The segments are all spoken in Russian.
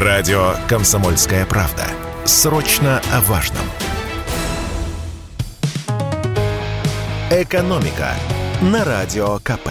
Радио «Комсомольская правда». Срочно о важном. «Экономика» на Радио КП.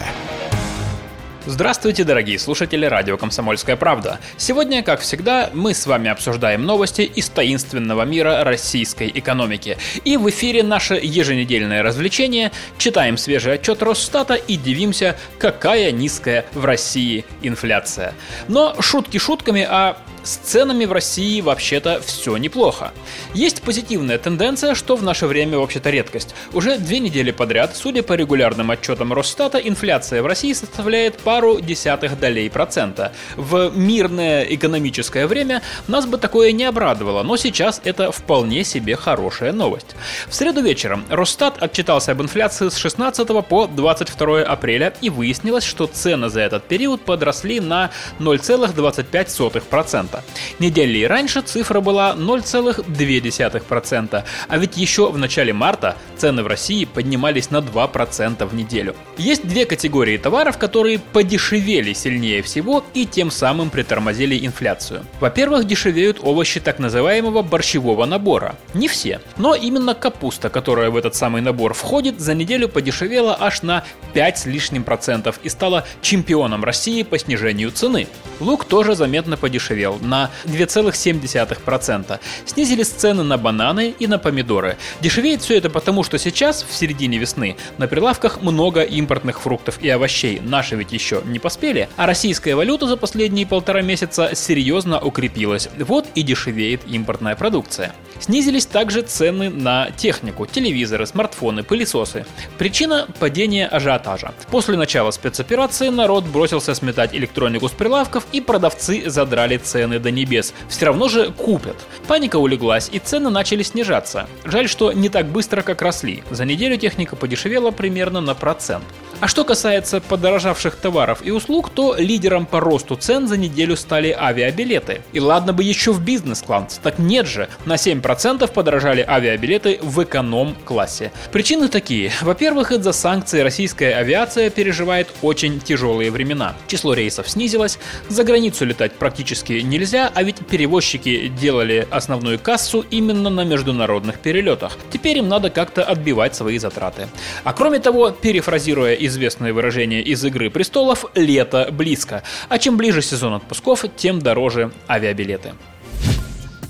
Здравствуйте, дорогие слушатели радио «Комсомольская правда». Сегодня, как всегда, мы с вами обсуждаем новости из таинственного мира российской экономики. И в эфире наше еженедельное развлечение. Читаем свежий отчет Росстата и дивимся, какая низкая в России инфляция. Но шутки шутками, а с ценами в России вообще-то все неплохо. Есть позитивная тенденция, что в наше время вообще-то редкость. Уже две недели подряд, судя по регулярным отчетам Росстата, инфляция в России составляет пару десятых долей процента. В мирное экономическое время нас бы такое не обрадовало, но сейчас это вполне себе хорошая новость. В среду вечером Росстат отчитался об инфляции с 16 по 22 апреля и выяснилось, что цены за этот период подросли на 0,25%. Недели раньше цифра была 0,2%, а ведь еще в начале марта цены в России поднимались на 2% в неделю. Есть две категории товаров, которые подешевели сильнее всего и тем самым притормозили инфляцию. Во-первых, дешевеют овощи так называемого борщевого набора. Не все, но именно капуста, которая в этот самый набор входит, за неделю подешевела аж на 5 с лишним процентов и стала чемпионом России по снижению цены. Лук тоже заметно подешевел на 2,7%. Снизились цены на бананы и на помидоры. Дешевеет все это потому, что сейчас, в середине весны, на прилавках много импортных фруктов и овощей. Наши ведь еще не поспели. А российская валюта за последние полтора месяца серьезно укрепилась. Вот и дешевеет импортная продукция. Снизились также цены на технику, телевизоры, смартфоны, пылесосы. Причина – падение ажиотажа. После начала спецоперации народ бросился сметать электронику с прилавков и продавцы задрали цены до небес. Все равно же купят. Паника улеглась и цены начали снижаться. Жаль, что не так быстро, как росли. За неделю техника подешевела примерно на процент. А что касается подорожавших товаров и услуг, то лидером по росту цен за неделю стали авиабилеты. И ладно бы еще в бизнес-класс, так нет же, на 7% подорожали авиабилеты в эконом-классе. Причины такие. Во-первых, из-за санкций российская авиация переживает очень тяжелые времена. Число рейсов снизилось, за границу летать практически нельзя, а ведь перевозчики делали основную кассу именно на международных перелетах. Теперь им надо как-то отбивать свои затраты. А кроме того, перефразируя известное выражение из «Игры престолов» «лето близко», а чем ближе сезон отпусков, тем дороже авиабилеты.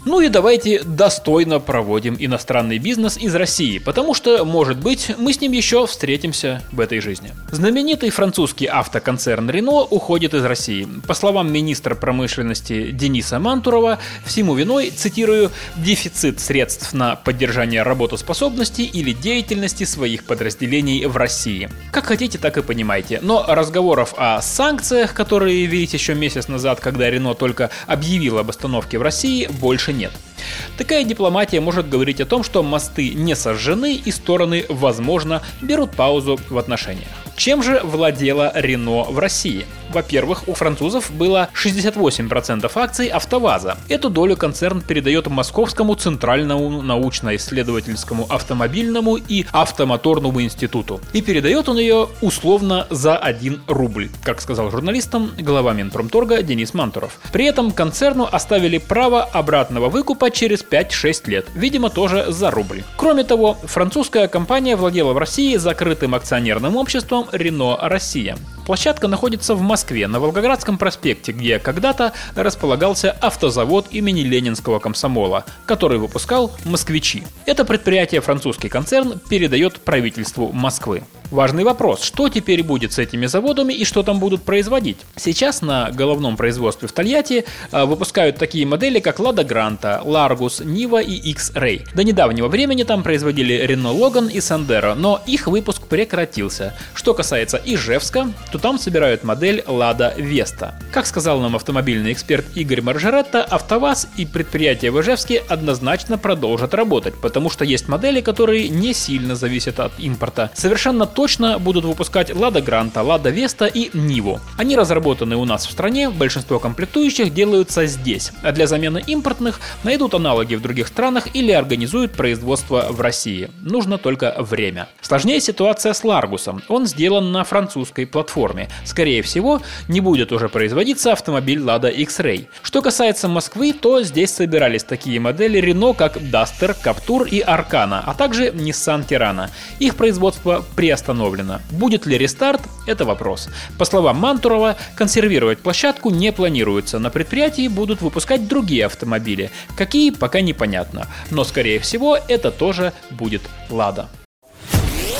Ну и давайте достойно проводим иностранный бизнес из России, потому что, может быть, мы с ним еще встретимся в этой жизни. Знаменитый французский автоконцерн Renault уходит из России. По словам министра промышленности Дениса Мантурова, всему виной, цитирую, дефицит средств на поддержание работоспособности или деятельности своих подразделений в России. Как хотите, так и понимайте. Но разговоров о санкциях, которые видите еще месяц назад, когда Renault только объявил об остановке в России, больше нет. Такая дипломатия может говорить о том, что мосты не сожжены и стороны, возможно, берут паузу в отношениях. Чем же владела Рено в России? Во-первых, у французов было 68% акций АвтоВАЗа. Эту долю концерн передает Московскому Центральному научно-исследовательскому автомобильному и автомоторному институту. И передает он ее условно за 1 рубль, как сказал журналистам глава Минпромторга Денис Мантуров. При этом концерну оставили право обратного выкупа через 5-6 лет, видимо тоже за рубль. Кроме того, французская компания владела в России закрытым акционерным обществом Renault Россия. Площадка находится в Москве, на Волгоградском проспекте, где когда-то располагался автозавод имени Ленинского комсомола, который выпускал «Москвичи». Это предприятие французский концерн передает правительству Москвы. Важный вопрос, что теперь будет с этими заводами и что там будут производить? Сейчас на головном производстве в Тольятти а, выпускают такие модели, как Lada Granta, Largus, Niva и X-Ray. До недавнего времени там производили Renault Logan и Sandero, но их выпуск прекратился. Что касается Ижевска, то там собирают модель Lada Vesta. Как сказал нам автомобильный эксперт Игорь Маржаретта, АвтоВАЗ и предприятия в Ижевске однозначно продолжат работать, потому что есть модели, которые не сильно зависят от импорта. Совершенно точно будут выпускать Lada Granta, Lada Vesta и Nivo. Они разработаны у нас в стране, большинство комплектующих делаются здесь, а для замены импортных найдут аналоги в других странах или организуют производство в России. Нужно только время. Сложнее ситуация ситуация с Ларгусом. Он сделан на французской платформе. Скорее всего, не будет уже производиться автомобиль Lada X-Ray. Что касается Москвы, то здесь собирались такие модели Renault, как Duster, Captur и Arcana, а также Nissan Tirana. Их производство приостановлено. Будет ли рестарт? Это вопрос. По словам Мантурова, консервировать площадку не планируется. На предприятии будут выпускать другие автомобили. Какие, пока непонятно. Но, скорее всего, это тоже будет Лада.